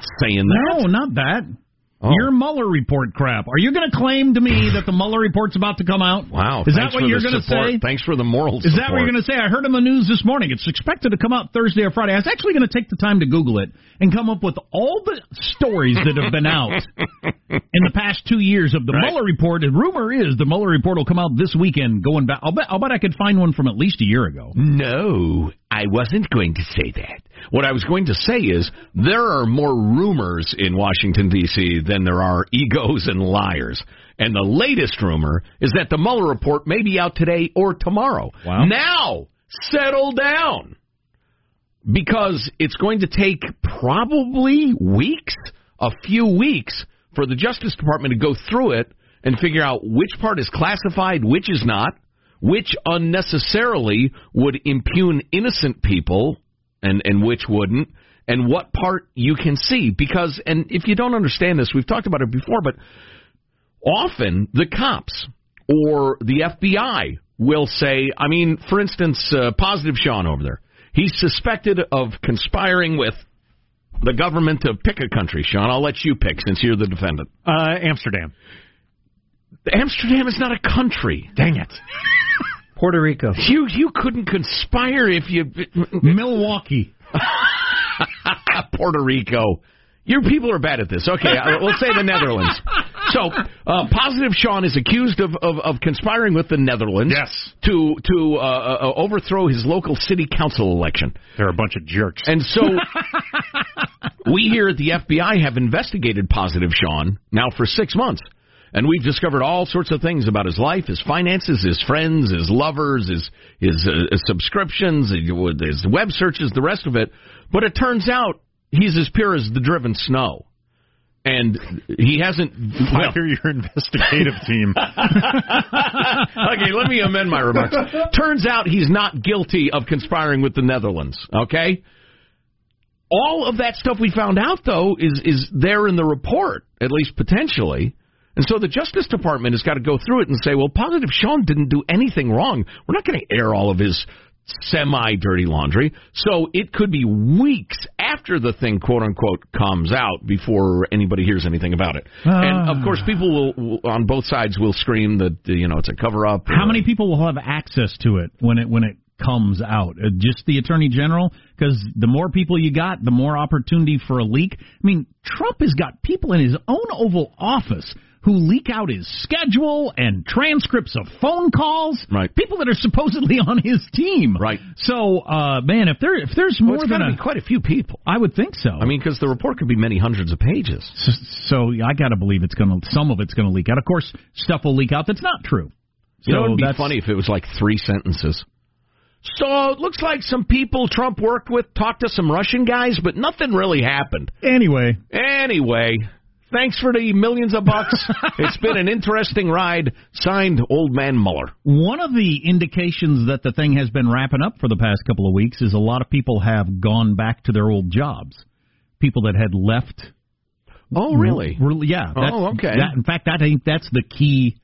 not saying that. No, not that. Oh. Your Mueller report crap. Are you going to claim to me that the Mueller report's about to come out? Wow. Is that what you're going to say? Thanks for the moral Is that what you're going to say? I heard on the news this morning. It's expected to come out Thursday or Friday. I was actually going to take the time to Google it and come up with all the stories that have been out in the past two years of the Right. Mueller report. And rumor is the Mueller report will come out this weekend. Going back, I'll bet, I'll bet I could find one from at least a year ago. No, I wasn't going to say that. What I was going to say is there are more rumors in Washington, D.C. than there are egos and liars. And the latest rumor is that the Mueller report may be out today or tomorrow. Wow. Now, settle down. Because it's going to take probably weeks, a few weeks, for the Justice Department to go through it and figure out which part is classified, which is not, which unnecessarily would impugn innocent people and, and which wouldn't, and what part you can see. Because, and if you don't understand this, we've talked about it before, but often the cops or the FBI will say, I mean, for instance, uh, Positive Sean over there, he's suspected of conspiring with the government to pick a country. Sean, I'll let you pick since you're the defendant. Uh, Amsterdam. Amsterdam is not a country. Dang it. Puerto Rico. You you couldn't conspire if you Milwaukee. Puerto Rico. Your people are bad at this. Okay, uh, we'll say the Netherlands. So, uh, positive Sean is accused of, of, of conspiring with the Netherlands Yes. to to uh, uh, overthrow his local city council election. They're a bunch of jerks. And so we here at the FBI have investigated Positive Sean now for six months. And we've discovered all sorts of things about his life, his finances, his friends, his lovers, his his, uh, his subscriptions, his web searches, the rest of it. But it turns out he's as pure as the driven snow, and he hasn't. I well, hear your investigative team. okay, let me amend my remarks. Turns out he's not guilty of conspiring with the Netherlands. Okay. All of that stuff we found out, though, is is there in the report, at least potentially. And so the Justice Department has got to go through it and say, well, positive Sean didn't do anything wrong. We're not going to air all of his semi dirty laundry. So it could be weeks after the thing, quote unquote, comes out before anybody hears anything about it. And of course, people will, will on both sides will scream that you know it's a cover up. How many people will have access to it when it when it comes out? Uh, just the attorney general? Because the more people you got, the more opportunity for a leak. I mean, Trump has got people in his own Oval Office who leak out his schedule and transcripts of phone calls. Right. People that are supposedly on his team. Right. So, uh, man, if there if there's more Well, it's than to a, be quite a few people. I would think so. I mean, because the report could be many hundreds of pages. So, so I got to believe it's going to some of it's going to leak out. Of course, stuff will leak out that's not true. You know, So it would be funny if it was like three sentences. So it looks like some people Trump worked with talked to some Russian guys, but nothing really happened. Anyway, Anyway, thanks for the millions of bucks. it's been an interesting ride. Signed, Old Man Mueller. One of the indications that the thing has been wrapping up for the past couple of weeks is a lot of people have gone back to their old jobs. People that had left. Oh, mm-hmm. really? Really, yeah. Oh, okay. That, in fact, I think that's the key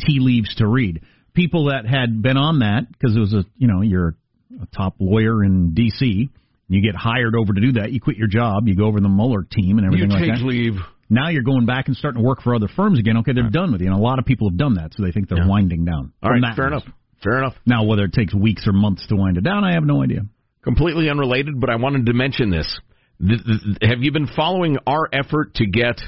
tea leaves to read. People that had been on that because it was a you know you're a top lawyer in D.C. You get hired over to do that. You quit your job. You go over to the Mueller team and You everything like take that. leave. Now you're going back and starting to work for other firms again. Okay, they're done with you. And a lot of people have done that, so they think they're Yeah. winding down. All right, fair enough. Fair enough. Now, whether it takes weeks or months to wind it down, I have no idea. Completely unrelated, but I wanted to mention this. Th- th- have you been following our effort to get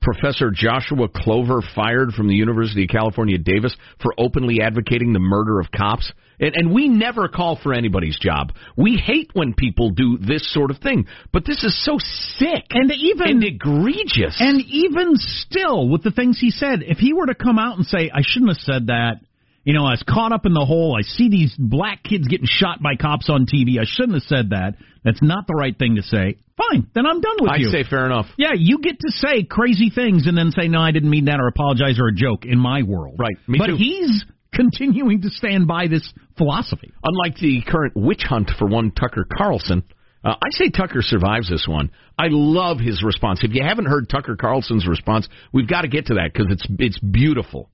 Professor Joshua Clover fired from the University of California, Davis, for openly advocating the murder of cops? And, and we never call for anybody's job. We hate when people do this sort of thing, but this is so sick And even and egregious. and even still, with the things he said, if he were to come out and say, "I shouldn't have said that," you know, I was caught up in the hole. I see these black kids getting shot by cops on TV. I shouldn't have said that. That's not the right thing to say. Fine, then I'm done with you. I you. say fair enough. yeah, you get to say crazy things and then say, "No, I didn't mean that," or apologize or a joke in my world. Right, me but too. he's continuing to stand by this philosophy. Unlike the current witch hunt for one Tucker Carlson, uh, I say Tucker survives this one. I love his response. If you haven't heard Tucker Carlson's response, we've got to get to that because it's it's beautiful.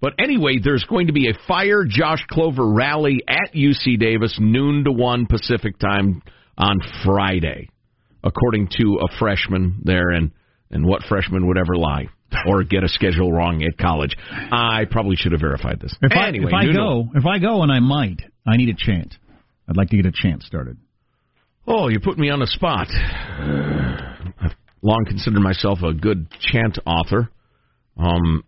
But anyway, there's going to be a Fire Josh Clover rally at UC Davis, noon to one Pacific time, on Friday, according to a freshman there, and and what freshman would ever lie or get a schedule wrong at college? I probably should have verified this. If I, anyway, if I go, if I go, and I might, I need a chant. I'd like to get a chant started. Oh, you put me on the spot. I've long considered myself a good chant author. Um,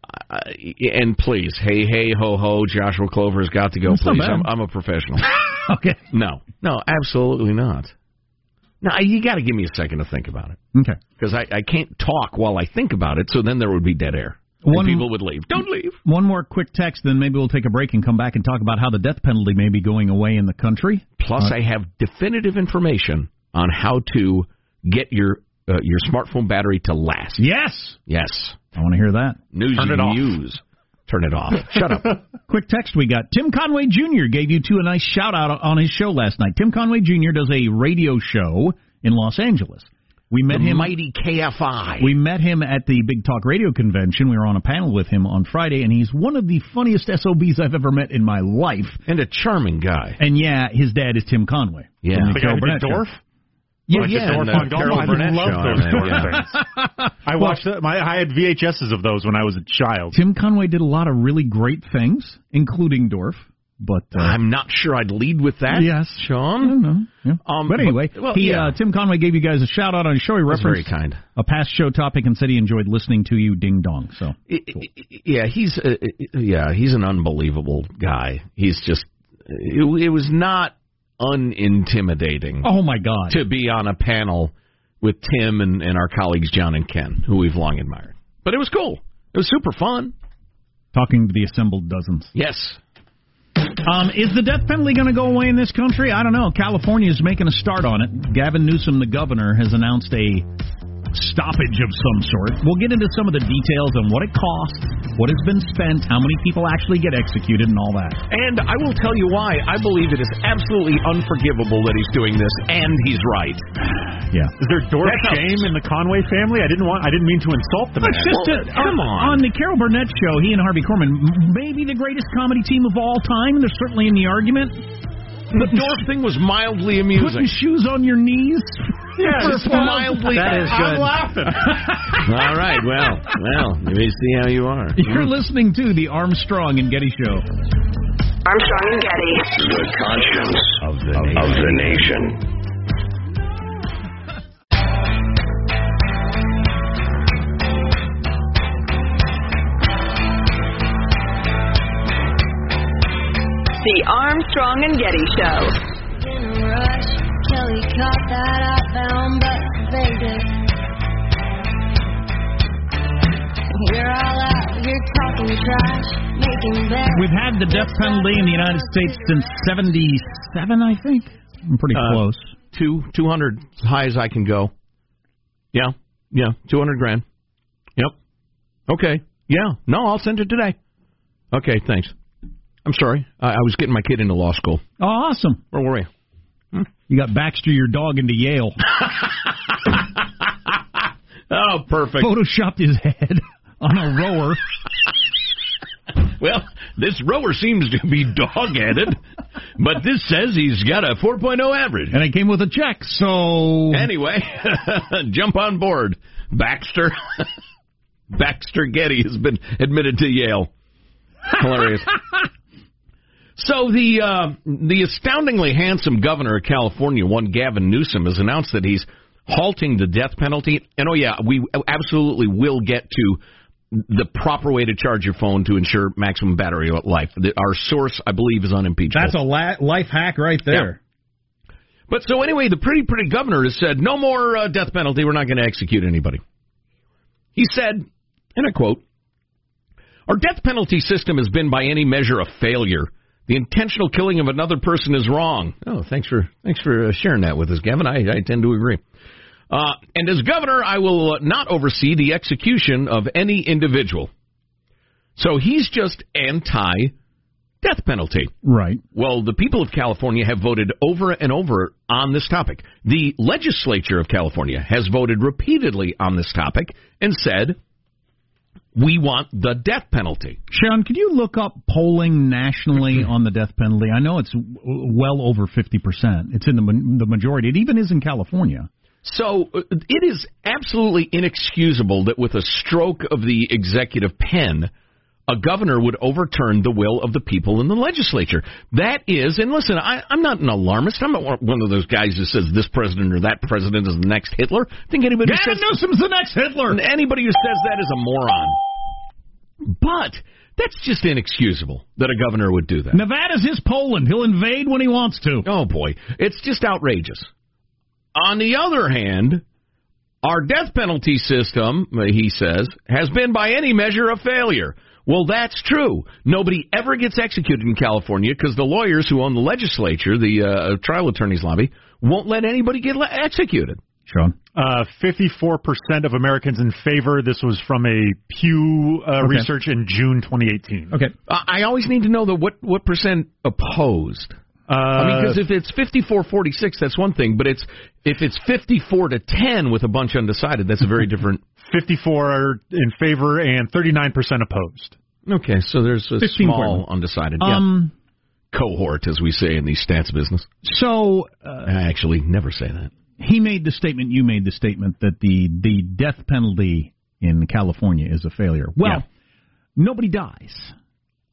and please, hey, hey, ho, ho, Joshua Clover's got to go. That's please. I'm, I'm a professional. Okay. no, no, absolutely not. Now you got to give me a second to think about it Okay. because I, I can't talk while I think about it. So then there would be dead air. And One- people would leave. Don't leave. One more quick text, then maybe we'll take a break and come back and talk about how the death penalty may be going away in the country. Plus, I have definitive information on how to get your uh, your smartphone battery to last. Yes. Yes. I want to hear that. News Turn you it off. use. Turn it off. Shut up. Quick text we got. Tim Conway Jr. gave you two a nice shout out on his show last night. Tim Conway Jr. does a radio show in Los Angeles. We met the him. mighty KFI. We met him at the Big Talk Radio Convention. We were on a panel with him on Friday, and he's one of the funniest SOBs I've ever met in my life. and a charming guy. And yeah, his dad is Tim Conway. Yeah. From the The guy Burnett did show. Dorf? Yeah, Like yeah, the Dorf and, uh, on Golf. I love show those on Dorf things. I watched it. My, I had VHSs of those when I was a child. Tim Conway did a lot of really great things, including Dorf. But uh, I'm not sure I'd lead with that. Yes. Sean. Yeah. Um, but anyway, but- well, he yeah. uh, Tim Conway gave you guys a shout out on his show. He That's very kind. a past show topic and said he enjoyed listening to you. Ding dong. So I- I- Yeah, he's uh, yeah, he's an unbelievable guy. He's just it, it was not unintimidating oh my god, to be on a panel with Tim and, and our colleagues John and Ken, who we've long admired. But it was cool. It was super fun. talking to the assembled dozens. Yes. Um, is the death penalty going to go away in this country? I don't know. California is making a start on it. Gavin Newsom, the governor, has announced a stoppage of some sort. We'll get into some of the details on what it costs, what has been spent, how many people actually get executed, and all that. And I will tell you why. I believe it is absolutely unforgivable that he's doing this, and he's right. Yeah. Is there Dorf That's shame in the Conway family? I didn't want. I didn't mean to insult them. man. It's just Well, a, come uh, on. on the Carol Burnett show. He and Harvey Korman, m- maybe the greatest comedy team of all time. And they're certainly in the argument. The Dorf thing was mildly amusing. Putting shoes on your knees. Yeah, just mildly. That is I'm good. laughing. All right. Well, well. Let me see how you are. You're hmm. listening to the Armstrong and Getty Show. Armstrong and Getty. The conscience of the, of the nation. Armstrong and Getty Show. in a rush till he caught that outbound bus, baby. You're all out, you're talking trash, making bets. We've had the death penalty in the United States since 77, I think. I'm pretty Uh, close. Two, two hundred, as high as I can go. Yeah, yeah, two hundred grand. Yep. Okay. Yeah. No, I'll send it today. Okay. Thanks. I'm sorry. I, I was getting my kid into law school. Oh, awesome. Where were you? Hmm? You got Baxter, your dog, into Yale. Oh, perfect. Photoshopped his head on a rower. Well, this rower seems to be dog-headed, but this says he's got a 4.0 average. And it came with a check, so. Anyway, jump on board, Baxter. Baxter Getty has been admitted to Yale. Hilarious. So the uh, the astoundingly handsome governor of California, one Gavin Newsom, has announced that he's halting the death penalty. And oh yeah, we absolutely will get to the proper way to charge your phone to ensure maximum battery life. Our source, I believe, is unimpeachable. That's a la- life hack right there. But so anyway, the pretty pretty governor has said no more uh, death penalty. We're not going to execute anybody. He said, and I quote, "Our death penalty system has been by any measure a failure. The intentional killing of another person is wrong." Oh, thanks for thanks for uh, sharing that with us, Gavin. I, I tend to agree. Uh, and as governor, I will uh, not oversee the execution of any individual. So he's just anti death penalty. Right. Well, the people of California have voted over and over on this topic. The legislature of California has voted repeatedly on this topic and said We want the death penalty. Sean, could you look up polling nationally on the death penalty? I know it's well over 50%. It's in the, the majority. It even is in California. So uh, it is absolutely inexcusable that with a stroke of the executive pen, a governor would overturn the will of the people in the legislature. That is, and listen, I, I'm not an alarmist. I'm not one- of those guys who says this president or that president is the next Hitler. I think anybody who Gavin says Newsom's the next Hitler. anybody who says that is a moron. But that's just inexcusable that a governor would do that. Nevada's his Poland. He'll invade when he wants to. Oh boy, it's just outrageous. On the other hand, our death penalty system, he says, has been by any measure a failure. Well, that's true. Nobody ever gets executed in California because the lawyers who own the legislature, the uh, trial attorneys lobby, won't let anybody get le- executed. Sean. Uh, 54% of Americans in favor. This was from a Pew uh, research in June 2018. Okay. I I always need to know the what what percent opposed. Uh, I mean, because if it's fifty-four forty-six, that's one thing. But it's if it's fifty-four to ten with a bunch undecided, that's a very different. 54 in favor and 39% opposed. Okay, so there's a 15 small undecided yeah. Um. cohort, as we say in the stats business. So uh, I actually never say that. he made the statement. You made the statement that the the death penalty in California is a failure. Well, Yeah. nobody dies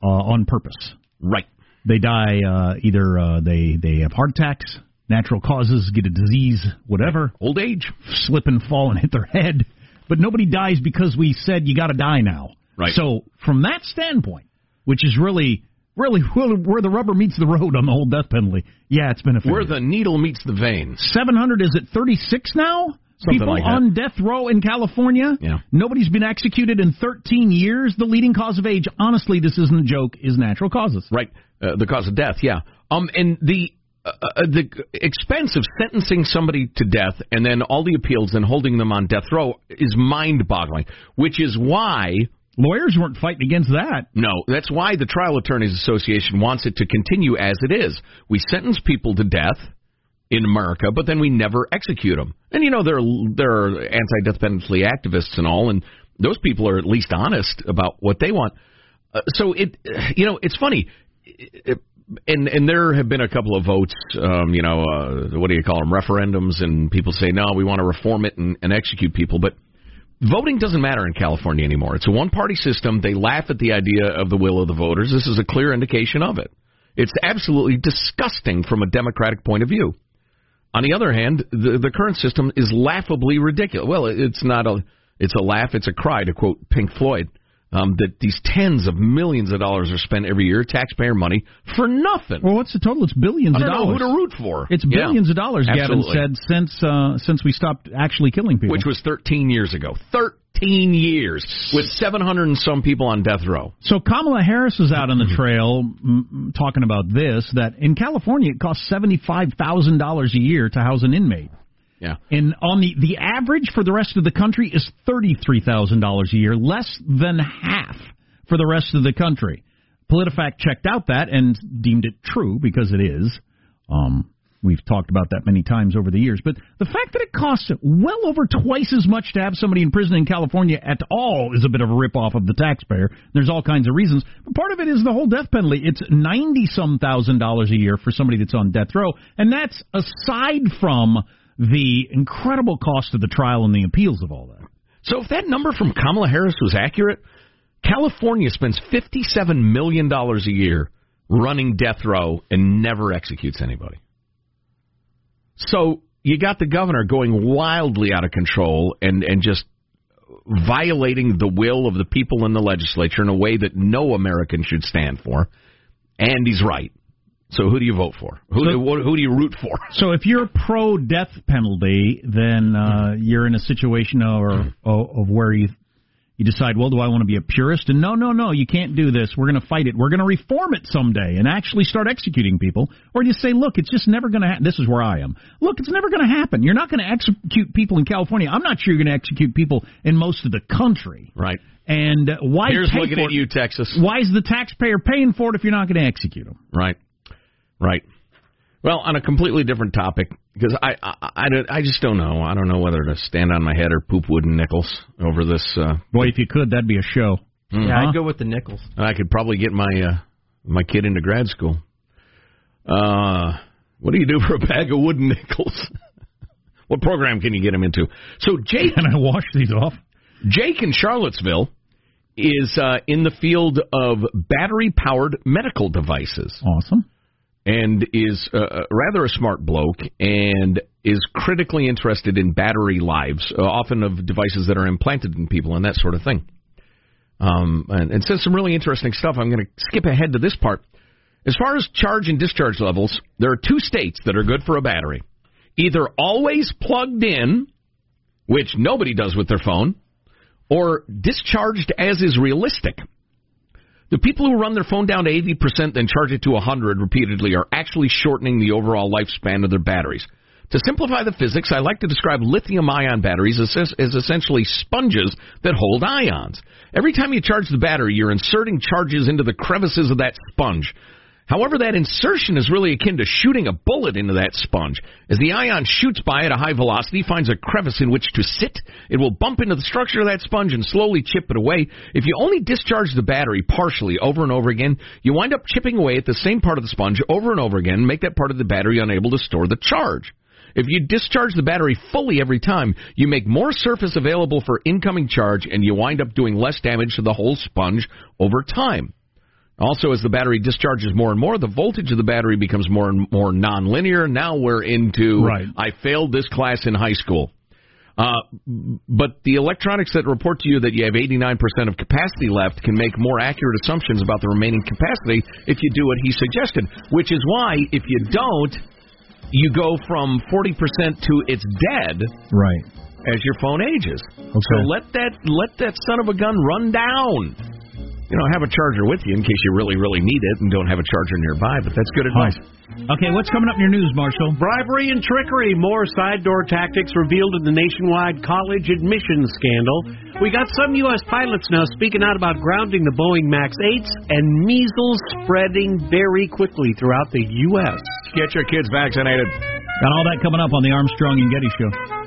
uh, on purpose. Right. They die uh, either uh, they they have heart attacks, natural causes, get a disease, whatever, Old age. slip and fall and hit their head. But nobody dies because we said you got to die now. Right. So from that standpoint, which is really really where the rubber meets the road on the whole death penalty, yeah, it's been a failure. Where the needle meets the vein. 700 is it 36 now? Something People like on death row in California. Yeah. Nobody's been executed in 13 years. The leading cause of age, honestly, this isn't a joke, is natural causes. Right. Uh, the cause of death. Yeah. Um. And the. Uh, uh, the expense of sentencing somebody to death and then all the appeals and holding them on death row is mind-boggling. Which is why Lawyers weren't fighting against that. No, that's why the Trial Attorneys Association wants it to continue as it is. We sentence people to death in America, but then we never execute them. And you know there are, there are anti-death penalty activists and all, and those people are at least honest about what they want. Uh, so it, you know, it's funny. It, and and there have been a couple of votes, um, you know, uh, what do you call them, referendums, and people say no, we want to reform it and, and execute people, but voting doesn't matter in California anymore. It's a one party system. They laugh at the idea of the will of the voters. This is a clear indication of it. It's absolutely disgusting from a democratic point of view. On the other hand, the, the current system is laughably ridiculous. Well, it's not a it's a laugh, it's a cry to quote Pink Floyd. Um, that these tens of millions of dollars are spent every year, taxpayer money, for nothing. Well, what's the total? It's billions I don't of know dollars. who to root for. It's Yeah, billions of dollars, Gavin absolutely. said, since uh, since we stopped actually killing people. which was 13 years ago. 13 years with 700 and some people on death row. So Kamala Harris is out on the trail talking about this. That in California it costs seventy five thousand dollars a year to house an inmate, Yeah. and on the the average for the rest of the country is thirty three thousand dollars a year, less than half for the rest of the country. PolitiFact checked out that and deemed it true because it is. Um, we've talked about that many times over the years, but the fact that it costs well over twice as much to have somebody in prison in California at all is a bit of a ripoff of the taxpayer. There's all kinds of reasons, but part of it is the whole death penalty. It's ninety some thousand dollars a year for somebody that's on death row, and that's aside from the incredible cost of the trial and the appeals of all that. So if that number from Kamala Harris was accurate, California spends $57 million a year running death row and never executes anybody. So you got the governor going wildly out of control and, and just violating the will of the people in the legislature in a way that no American should stand for. And he's right. So who do you vote for? Who, So- do, who, who do you root for? So if you're pro death penalty, then uh, you're in a situation or, of where you you decide, well, do I want to be a purist? And no, no, no, you can't do this. We're going to fight it. We're going to reform it someday and actually start executing people. Or you say, look, it's just never going to happen. This is where I am. Look, it's never going to happen. You're not going to execute people in California. I'm not sure you're going to execute people in most of the country. Right. And uh, why Here's pay looking for at you, Texas. Why is the taxpayer paying for it if you're not going to execute them? Right. Right. Well, on a completely different topic, because I, I, I, don't- I just don't know. I don't know whether to stand on my head or poop wooden nickels over this. Uh, Boy, if you could, that'd be a show. Mm-hmm. Yeah, I'd go with the nickels. I could probably get my uh, my kid into grad school. Uh, what do you do for a bag of wooden nickels? what program can you get him into? So Jake, Can I wash these off? Jake in Charlottesville is uh, in the field of battery powered medical devices. Awesome. And is uh, rather a smart bloke and is critically interested in battery lives, uh, often of devices that are implanted in people and that sort of thing. Um, and, and says some really interesting stuff. I'm going to skip ahead to this part. As far as charge and discharge levels, there are two states that are good for a battery. Either always plugged in, which nobody does with their phone, or discharged as is realistic. The people who run their phone down to 80% then charge it to 100 repeatedly are actually shortening the overall lifespan of their batteries. To simplify the physics, I like to describe lithium ion batteries as, as essentially sponges that hold ions. Every time you charge the battery, you're inserting charges into the crevices of that sponge. However, that insertion is really akin to shooting a bullet into that sponge. As the ion shoots by at a high velocity, finds a crevice in which to sit, it will bump into the structure of that sponge and slowly chip it away. If you only discharge the battery partially over and over again, you wind up chipping away at the same part of the sponge over and over again, make that part of the battery unable to store the charge. If you discharge the battery fully every time, you make more surface available for incoming charge, and you wind up doing less damage to the whole sponge over time. Also, as the battery discharges more and more, the voltage of the battery becomes more and more nonlinear. Now we're into Right. I failed this class in high school. Uh, but the electronics that report to you that you have 89% of capacity left can make more accurate assumptions about the remaining capacity if you do what he suggested. Which is why, if you don't, you go from 40% to it's dead Right. as your phone ages. Okay. So let that let that son of a gun run down. You know, have a charger with you in case you really, really need it, and don't have a charger nearby. But that's good advice. Okay, what's coming up in your news, Marshall? Bribery and trickery, more side door tactics revealed in the nationwide college admissions scandal. We got some U.S. pilots now speaking out about grounding the Boeing MAX 8s and measles spreading very quickly throughout the U.S. Get your kids vaccinated. Got all that coming up on the Armstrong and Getty Show.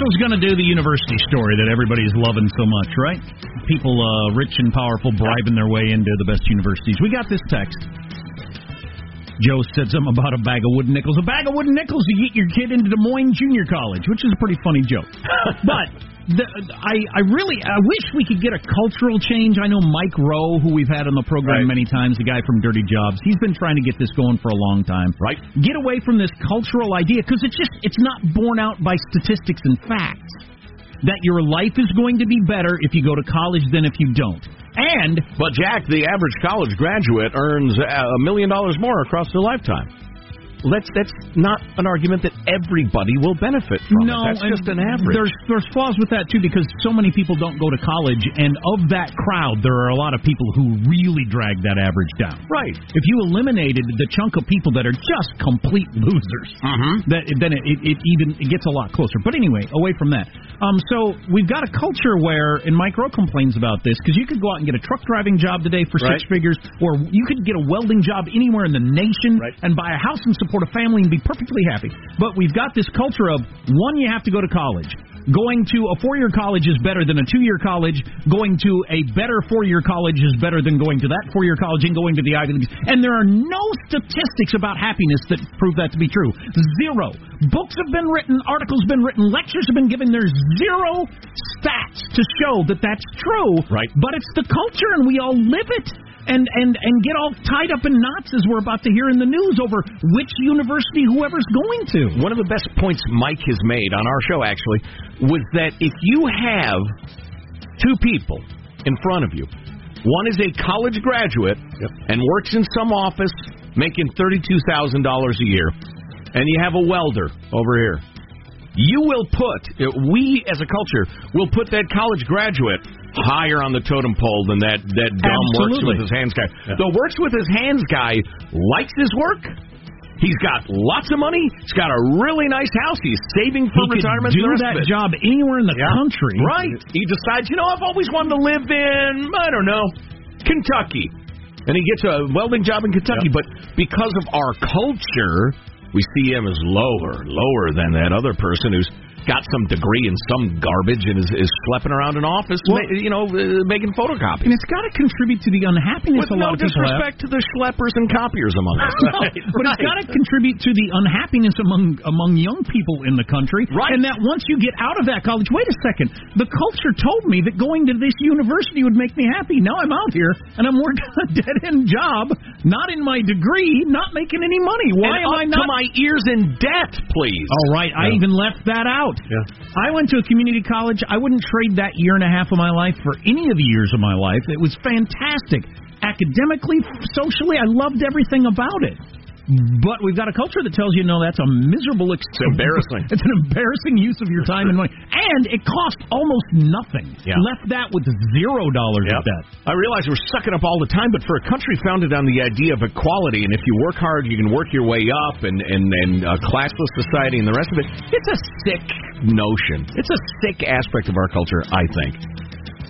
Marshall's going to do the university story that everybody's loving so much, right? People uh, rich and powerful bribing their way into the best universities. We got this text. Joe said something about a bag of wooden nickels. A bag of wooden nickels to get your kid into Des Moines Junior College, which is a pretty funny joke. but the, I, I really, I wish we could get a cultural change. I know Mike Rowe, who we've had on the program Right. many times, the guy from Dirty Jobs. He's been trying to get this going for a long time. Right. Get away from this cultural idea because it's just it's not borne out by statistics and facts that your life is going to be better if you go to college than if you don't. And But Jack, the average college graduate earns a million dollars more across their lifetime. Well, that's that's not an argument that everybody will benefit from. it. no, that's just an average. There's there's flaws with that too because so many people don't go to college, and of that crowd, there are a lot of people who really drag that average down. right. If you eliminated the chunk of people that are just complete losers, Mm-hmm. that then it, it, it even it gets a lot closer. But anyway, away from that. Um, so we've got a culture where, and Mike Rowe complains about this because you could go out and get a truck driving job today for six figures, or you could get a welding job anywhere in the nation Right. and buy a house and support a family and be perfectly happy. But we've got this culture of one, you have to go to college. Going to a four year college is better than a two year college. Going to a better four year college is better than going to that four year college and going to the Ivy Leagues. And there are no statistics about happiness that prove that to be true. Zero. Books have been written, articles have been written, lectures have been given. There's zero stats to show that that's true. Right. But it's the culture and we all live it. And, and and get all tied up in knots as we're about to hear in the news over which university whoever's going to. One of the best points Mike has made on our show, actually, was that if you have two people in front of you, one is a college graduate and works in some office making $32,000 a year, and you have a welder over here you will put we as a culture will put that college graduate higher on the totem pole than that that dumb works with his hands guy. The works with his hands guy likes his work. He's got lots of money. He's got a really nice house. He's saving for He could retirement. do the rest that job anywhere in the country. Right. He decides, you know, I've always wanted to live in, I don't know, Kentucky. And he gets a welding job in Kentucky. But because of our culture, we see him as lower, lower than that other person who's got some degree in some garbage and is, is schlepping around an office, Well- ma- you know, uh, making photocopies. And it's got to contribute to the unhappiness With a no lot of people have. disrespect to the schleppers and copiers among us. No, but it's got to contribute to the unhappiness among among young people in the country. Right. And that once you get out of that college, wait a second, the culture told me that going to this university would make me happy. Now I'm out here and I'm working a dead end job, not in my degree, not making any money. Why and am I not? to my ears in debt, please. All right, I even left that out. I went to a community college. I wouldn't trade that year and a half of my life for any of the years of my life. It was fantastic. Academically, socially, I loved everything about it. But we've got a culture that tells you, no, that's a miserable. Ex- It's embarrassing. it's an embarrassing use of your time and money, and it costs almost nothing. Yeah. Left that with zero dollars of that. I realize we're sucking up all the time, but for a country founded on the idea of equality, and if you work hard, you can work your way up, and and and uh, classless society, and the rest of it, it's a sick notion. It's a sick aspect of our culture, I think.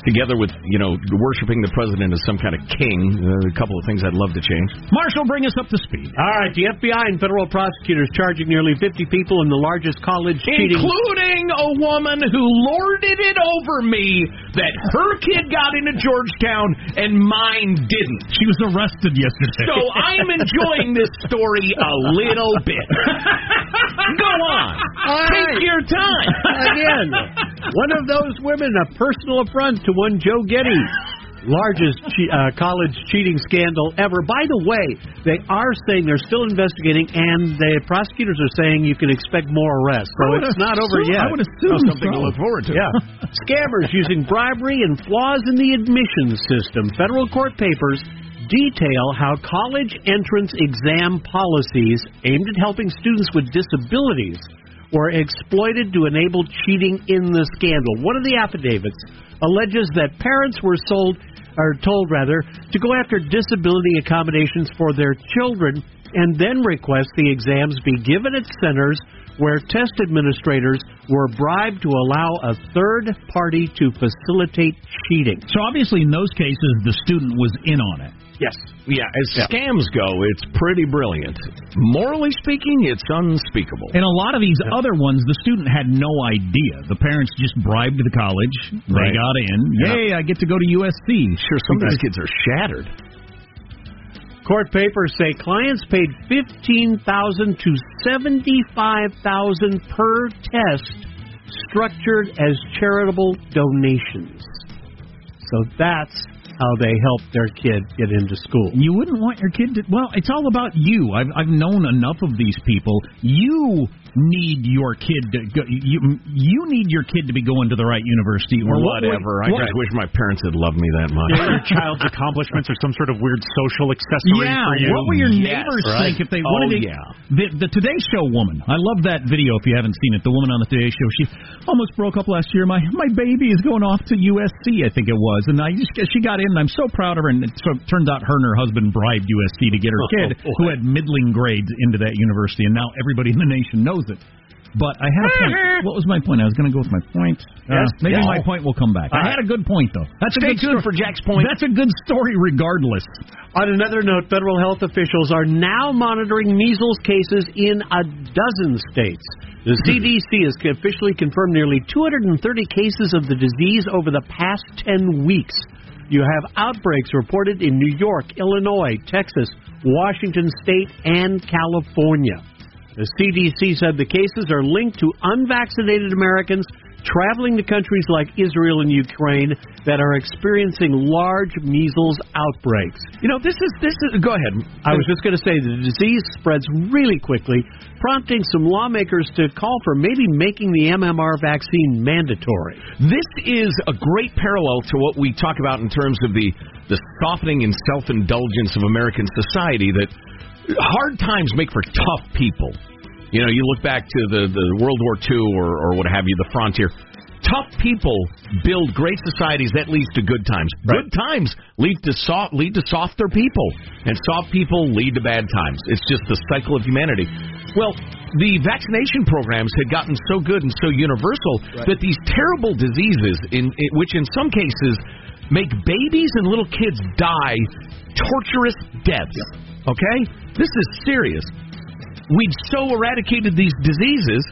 Together with you know worshiping the president as some kind of king, uh, a couple of things I'd love to change. Marshall, bring us up to speed. All right, the FBI and federal prosecutors charging nearly 50 people in the largest college cheating. including a woman who lorded it over me that her kid got into Georgetown and mine didn't. She was arrested yesterday. So I'm enjoying this story a little bit. Go on. Take your time. Again, one of those women, a personal affront to one Joe Getty. Largest che- uh, college cheating scandal ever. By the way, they are saying they're still investigating, and the prosecutors are saying you can expect more arrests. So it's not over assume- yet. I would assume Oh, something to look forward to. Yeah. Scammers using bribery and flaws in the admissions system. Federal court papers detail how college entrance exam policies aimed at helping students with disabilities were exploited to enable cheating in the scandal. One of the affidavits alleges that parents were sold or told rather to go after disability accommodations for their children and then request the exams be given at centers where test administrators were bribed to allow a third party to facilitate cheating. So obviously, in those cases, the student was in on it. Yes. Yeah, as scams go, it's pretty brilliant. Morally speaking, it's unspeakable. And a lot of these other ones, the student had no idea. The parents just bribed the college. They Right. got in. Yay, I get to go to USC. Sure, some of these kids are shattered. Court papers say clients paid fifteen thousand to seventy-five thousand per test, structured as charitable donations. So that's how they help their kid get into school. You wouldn't want your kid to. Well, it's all about you. I've I've known enough of these people. You need your kid to go. You you need your kid to be going to the right university or what would- Whatever. I what- just wish my parents had loved me that much. Your child's accomplishments are some sort of weird social accessory Yeah, for you. what will your Yes, neighbors right. think if they Oh, wanted to? yeah. The, the Today Show woman, I love that video. If you haven't seen it, the woman on the Today Show, she almost broke up last year. My my baby is going off to USC, I think it was, and I just she got in. and I'm so proud of her. And it so it turns out her and her husband bribed USC to get her oh, kid, Oh, who had middling grades, into that university, and now everybody in the nation knows it. But I had a point. What was my point? I was going to go with my point. Uh, maybe Yes. my point will come back. I had a good point though. That's a Stay good tuned story. for Jack's point. That's a good story, regardless. On another note, federal health officials are now monitoring measles cases in a dozen states. The CDC has officially confirmed nearly 230 cases of the disease over the past 10 weeks. You have outbreaks reported in New York, Illinois, Texas, Washington State, and California. The CDC said the cases are linked to unvaccinated Americans traveling to countries like Israel and Ukraine that are experiencing large measles outbreaks. You know, this is this is. Go ahead. I was just going to say the disease spreads really quickly, prompting some lawmakers to call for maybe making the MMR vaccine mandatory. This is a great parallel to what we talk about in terms of the the softening and self indulgence of American society. That hard times make for tough people. You know, you look back to the, the World War II or, or what have you, the frontier. Tough people build great societies that leads to good times. Good times lead to soft lead to softer people, and soft people lead to bad times. It's just the cycle of humanity. Well, the vaccination programs had gotten so good and so universal that these terrible diseases, in, in which in some cases make babies and little kids die torturous deaths. Okay, this is serious. We'd so eradicated these diseases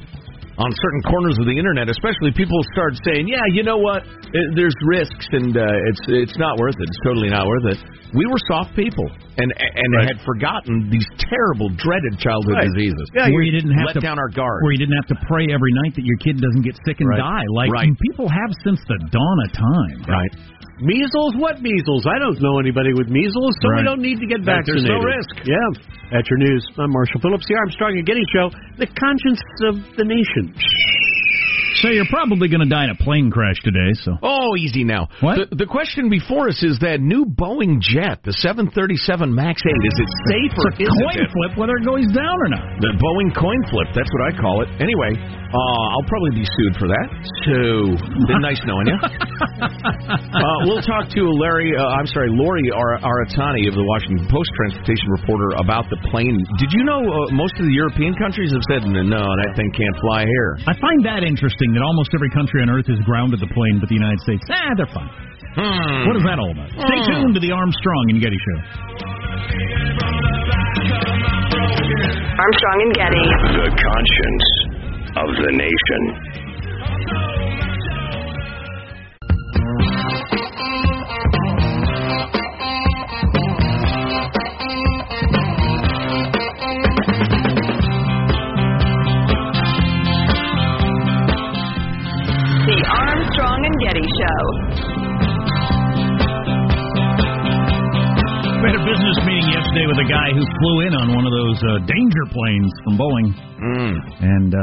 on certain corners of the internet, especially people start saying, "Yeah, you know what? Eh, There's risks, and uh, it's it's not worth it. It's totally not worth it." We were soft people, and and had forgotten these terrible, dreaded childhood Right. diseases. where you didn't have to let to down our guard. Where you didn't have to pray every night that your kid doesn't get sick and Right. die, like Right. people have since the dawn of time. Right. Measles? What measles? I don't know anybody with measles, so we don't need to get Right, there's vaccinated. no risk. Yeah. That's your news. I'm Marshall Phillips, the Armstrong and Getty Show, the conscience of the nation. So you're probably going to die in a plane crash today. So Oh, easy now. What? The, the question before us is that new Boeing jet, the 737 MAX 8, is it safe or it's a coin it? flip whether it goes down or not. The Boeing coin flip, that's what I call it. Anyway, uh, I'll probably be sued for that. So, been nice knowing you. uh, we'll talk to Larry, uh, I'm sorry, Lori Ar- Aratani of the Washington Post transportation reporter about the plane. Did you know uh, most of the European countries have said, no, that thing can't fly here? I find that interesting that almost every country on earth has grounded the plane, but the United States, ah, they're fine. Hmm. What is that all about? Stay tuned to the Armstrong and Getty Show. Armstrong and Getty. The conscience of the nation. The Armstrong and Getty Show. We had a business meeting yesterday with a guy who flew in on one of those uh, danger planes from Boeing, Mm. and uh,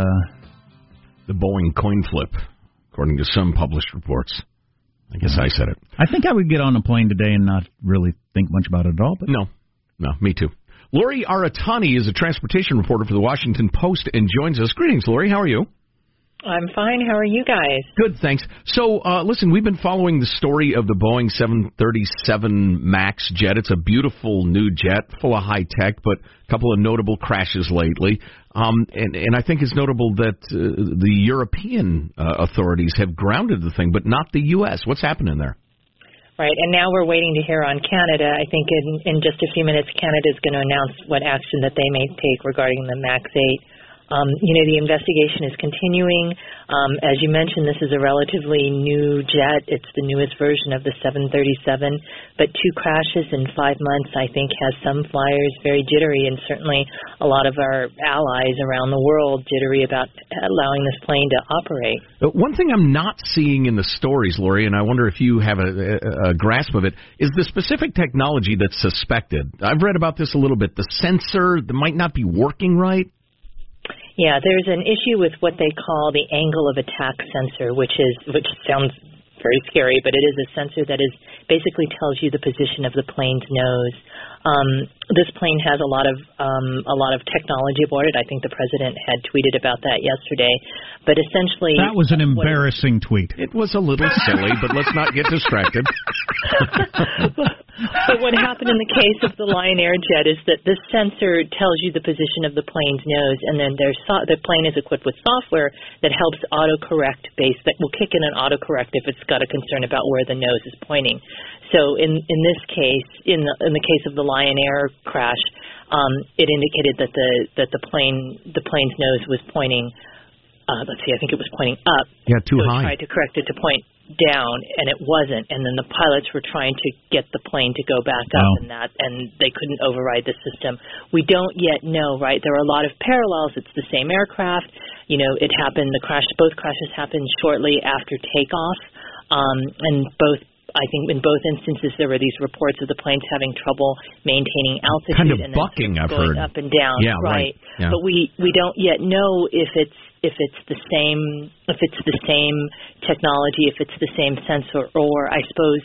The Boeing coin flip, according to some published reports. I guess I said it. I think I would get on a plane today and not really think much about it at all. But No, no, me too. Lori Aratani is a transportation reporter for the Washington Post and joins us. Greetings, Lori. How are you? I'm fine. How are you guys? Good, thanks. So, uh, listen, we've been following the story of the Boeing 737 MAX jet. It's a beautiful new jet, full of high tech, but a couple of notable crashes lately. Um, and, and I think it's notable that uh, the European uh, authorities have grounded the thing, but not the U.S. What's happening there? Right, and now we're waiting to hear on Canada. I think in, in just a few minutes, Canada is going to announce what action that they may take regarding the MAX 8. Um, you know, the investigation is continuing. Um, as you mentioned, this is a relatively new jet. It's the newest version of the 737, but two crashes in five months, I think, has some flyers very jittery, and certainly a lot of our allies around the world jittery about allowing this plane to operate. Uh, One thing I'm not seeing in the stories, Lori, and I wonder if you have a, a, a grasp of it, is the specific technology that's suspected. I've read about this a little bit. The sensor that might not be working right. Yeah, there's an issue with what they call the angle of attack sensor, which is which sounds very scary, but it is a sensor that is basically tells you the position of the plane's nose. Um, this plane has a lot of um, a lot of technology aboard it. I think the president had tweeted about that yesterday. But essentially, that was an what- embarrassing tweet. It was a little silly, but let's not get distracted. but what happened in the case of the Lion Air jet is that the sensor tells you the position of the plane's nose, and then there's so- the plane is equipped with software that helps autocorrect base that will kick in an autocorrect if it's got a concern about where the nose is pointing. So in in this case, in the in the case of the Lion Air crash, um, it indicated that the that the plane the plane's nose was pointing. Uh, let's see, I think it was pointing up. Yeah, too so high. It tried to correct it to point down, and it wasn't. And then the pilots were trying to get the plane to go back up, Wow. and that, and they couldn't override the system. We don't yet know, right? There are a lot of parallels. It's the same aircraft. You know, it happened. The crash, both crashes happened shortly after takeoff, um, and both. I think in both instances there were these reports of the planes having trouble maintaining altitude Kind of and then bucking, I've going heard. up and down. Yeah, right. Yeah. But we we don't yet know if it's if it's the same if it's the same technology, if it's the same sensor, or I suppose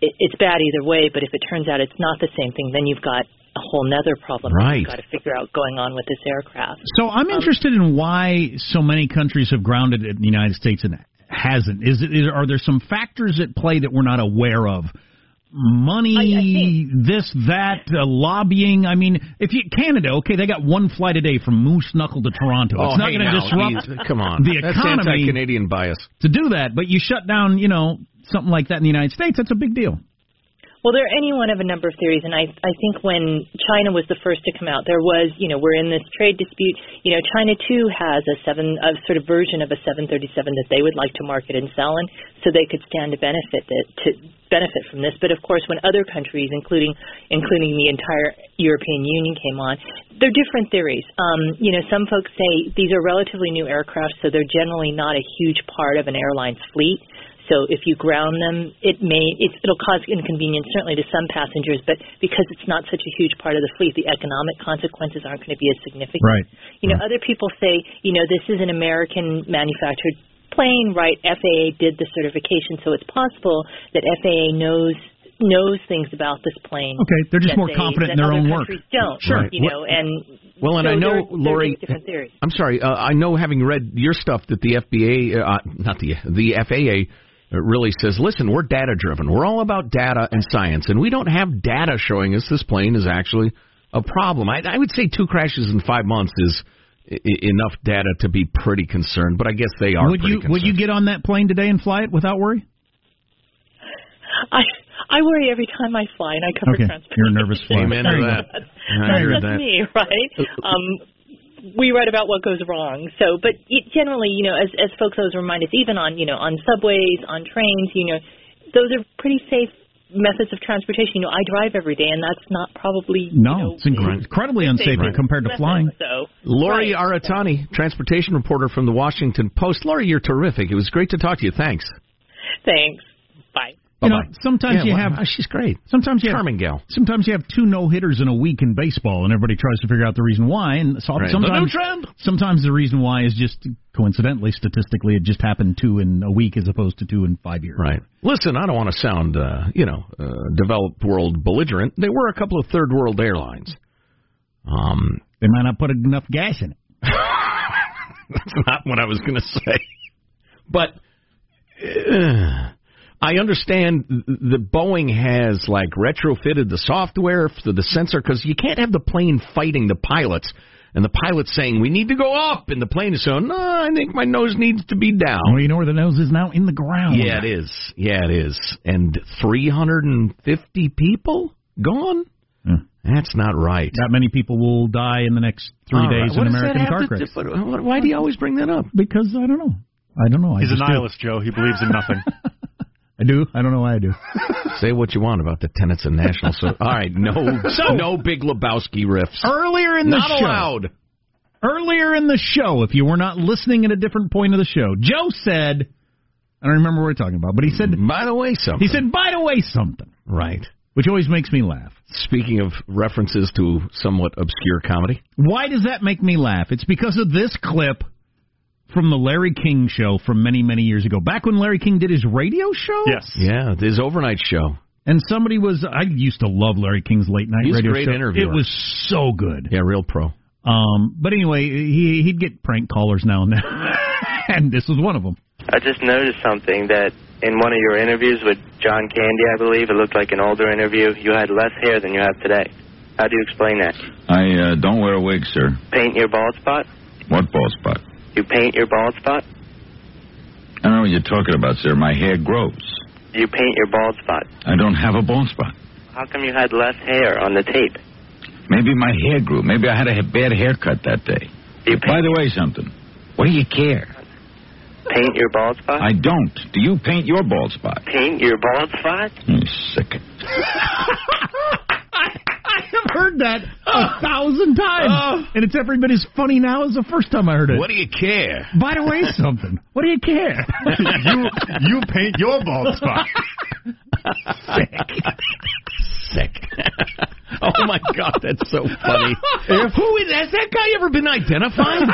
it, it's bad either way. But if it turns out it's not the same thing, then you've got a whole nother problem Right. that we've got to figure out going on with this aircraft. So I'm um, interested in why so many countries have grounded it in the United States and hasn't. Is it? Is, are there some factors at play that we're not aware of? Money, I- I think- this, that, uh, lobbying. I mean, if you Canada, okay, they got one flight a day from Moose Knuckle to Toronto. Oh, it's not hey, going to disrupt easy. Come on, the That's economy anti-Canadian bias. to do that. But you shut down, you know, something like that in the United States. That's a big deal. Well, there are any one of a number of theories, and I I think when China was the first to come out, there was you know we're in this trade dispute. You know, China too has a seven a sort of version of a 737 that they would like to market and sell, and so they could stand to benefit that to benefit from this. But of course, when other countries, including including the entire European Union, came on, they're different theories. Um, you know, some folks say these are relatively new aircraft, so they're generally not a huge part of an airline's fleet. So if you ground them, it may it, it'll cause inconvenience certainly to some passengers, but because it's not such a huge part of the fleet, the economic consequences aren't going to be as significant. Right. You know, other people say, you know, this is an American manufactured plane, right? FAA did the certification, so it's possible that FAA knows knows things about this plane. Okay, they're just more they- confident in their own work. Don't Sure. You know, and Well, and so I know, there's Lori. different theories. I'm sorry. Uh, I know, having read your stuff, that the FBA, uh, not the the FAA, uh, really says, listen, we're data driven. We're all about data and science, and we don't have data showing us this plane is actually a problem. I, I would say two crashes in five months is I- I- enough data to be pretty concerned. But I guess they are. Would pretty you would you get on that plane today and fly it without worry? I I worry every time I fly, and I cover Okay, transportation. you're a nervous flyer. Amen There to that. That's, I hear that's that. me, right? Um, we write about what goes wrong. So, but it, generally, you know, as as folks always remind us, even on you know on subways, on trains, you know, those are pretty safe methods of transportation. You know, I drive every day, and that's not probably you No, know, it's incre- incredibly unsafe Right. compared to method. flying. So, Lori right. Aratani, transportation reporter from the Washington Post. Lori, you're terrific. It was great to talk to you. Thanks. Thanks. Bye. You know, sometimes Yeah, you well, have she's great. sometimes you have Charming gal. Sometimes you have two no hitters in a week in baseball, and everybody tries to figure out the reason why. And so Right. sometimes, The sometimes the reason why is just coincidentally, statistically, it just happened two in a week as opposed to two in five years. Right. Listen, I don't want to sound, uh, you know, uh, developed world belligerent. There were a couple of third world airlines. Um, They might not put enough gas in it. that's not what I was going to say. But uh, I understand that Boeing has like retrofitted the software for the sensor because you can't have the plane fighting the pilots. And the pilot's saying, we need to go up. And the plane is saying, no, I think my nose needs to be down. Well, you know where the nose is now? In the ground. Yeah, it is. Yeah, it is. And 350 people gone? Yeah. That's not right. That many people will die in the next three All right. days What in American car to crashes. do- but why do you always bring that up? Because I don't know. I don't know. I He's a just do. nihilist, Joe. He believes in nothing. I do. I don't know why I do. Say what you want about the tenets of national. So, all right, no, no Big Lebowski riffs. Earlier in the Not show, allowed. earlier in the show, if you were not listening at a different point of the show, Joe said, I don't remember what we're talking about, but he said, By the way, something. he said, by the way, something, right. which always makes me laugh. Speaking of references to somewhat obscure comedy, Why does that make me laugh? It's because of this clip from the Larry King show from many, many years ago. Back when Larry King did his radio show? yes. yeah, his overnight show. And somebody was, I used to love Larry King's late night He's a great show. interviewer. It was so good. Yeah, real pro. Um, but anyway, he, he'd get prank callers now and then. and this was one of them. I just noticed something that in one of your interviews with John Candy, I believe, it looked like an older interview, you had less hair than you have today. How do you explain that? I uh, don't wear a wig, sir. Paint your bald spot? What bald spot? You paint your bald spot? I don't know what you're talking about, sir. My hair grows. You paint your bald spot. I don't have a bald spot. How come you had less hair on the tape? Maybe my hair grew. Maybe I had a bad haircut that day. You By the way, something. What do you care? paint your bald spot? I don't. Do you paint your bald spot? Paint your bald spot? You sick. Heard that a thousand uh, times, uh. and it's every bit as funny now as the first time I heard it. What do you care? By the way, something. What do you care? you you paint your bald spot. Sick. Sick. Oh my God, that's so funny. Who is has that guy ever been identified?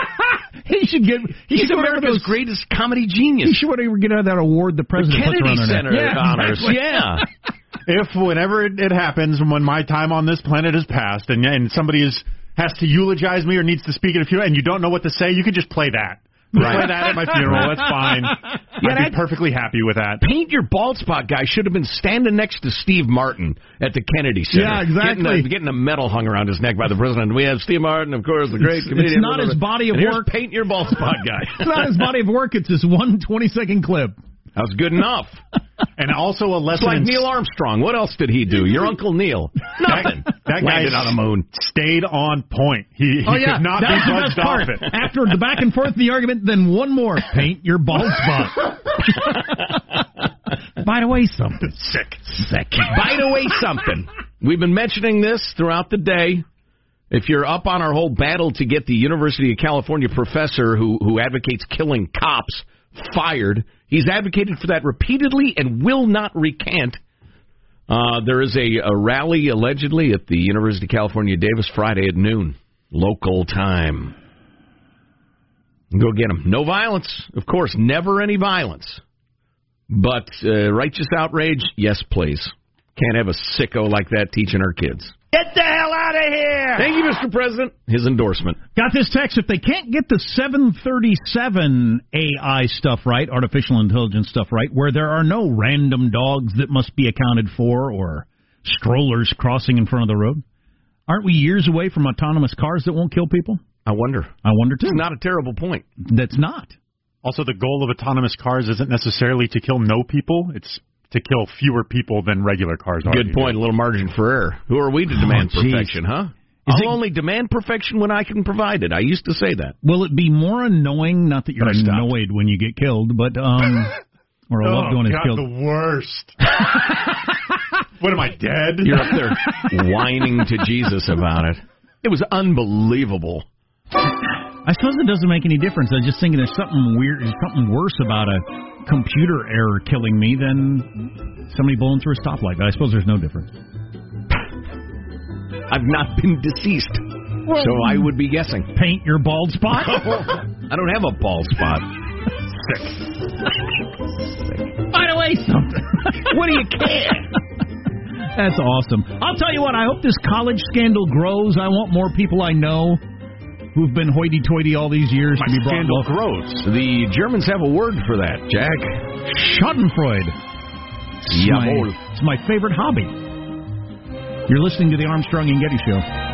he should get. He He's should get one of America's those- greatest comedy genius. He should get out of that award the The president puts Kennedy around. Center Yeah, honors. exactly. Yeah. If whenever it, it happens, when my time on this planet is passed, and and somebody is has to eulogize me or needs to speak at a funeral, and you don't know what to say, you can just play that. Right. Play that at my funeral. That's fine. Yeah, I'd be perfectly happy with that. Paint your bald spot guy should have been standing next to Steve Martin at the Kennedy Center. Yeah, exactly. Getting a, getting a medal hung around his neck by the president. We have Steve Martin, of course, the great It's- comedian. it's not his body of work. Paint your bald spot guy. It's not his body of work. It's his one 20 second clip. That was good enough. And also a It's lesson like Neil Armstrong. What else did he do? Your Uncle Neil. Nothing. that guy Landed on the moon. stayed on point. He, he oh yeah, could not that's be part. off it. After the back and forth of the argument, then one more. Paint your bald spot. By the way, something Sick. sick. By the way, something. We've been mentioning this throughout the day. If you're up on our whole battle to get the University of California professor who, who advocates killing cops fired, he's advocated for that repeatedly and will not recant. Uh, there is a, a rally allegedly at the University of California Davis Friday at noon, local time. Go get him. No violence, of course, never any violence. But uh, righteous outrage, yes, please. Can't have a sicko like that teaching our kids. Get the hell out of here! Thank you, Mr. President. His endorsement. Got this text. If they can't get the 737 AI stuff right, artificial intelligence stuff right, where there are no random dogs that must be accounted for or strollers crossing in front of the road, aren't we years away from autonomous cars that won't kill people? I wonder. I wonder too. It's not a terrible point. That's not. Also, the goal of autonomous cars isn't necessarily to kill no people. It's to kill fewer people than regular cars are. Good point. A little margin for error. Who are we to demand Oh, perfection, huh? Is I'll it- only demand perfection when I can provide it. I used to say that. Will it be more annoying? Not that you're annoyed when you get killed, but um, or a loved oh, one is God, killed. the worst. what am I dead? You're up there whining to Jesus about it. It was unbelievable. I suppose it doesn't make any difference. I was just thinking there's something weird, there's something worse about a computer error killing me than somebody blowing through a stoplight. I suppose there's no difference. I've not been deceased, so I would be guessing. Paint your bald spot. I don't have a bald spot. By the way, something. What do you care? That's awesome. I'll tell you what. I hope this college scandal grows. I want more people I know who've been hoity-toity all these years My to be brought scandal grows. The Germans have a word for that, Jack. Schadenfreude. It's my, it's my favorite hobby. You're listening to the Armstrong and Getty Show.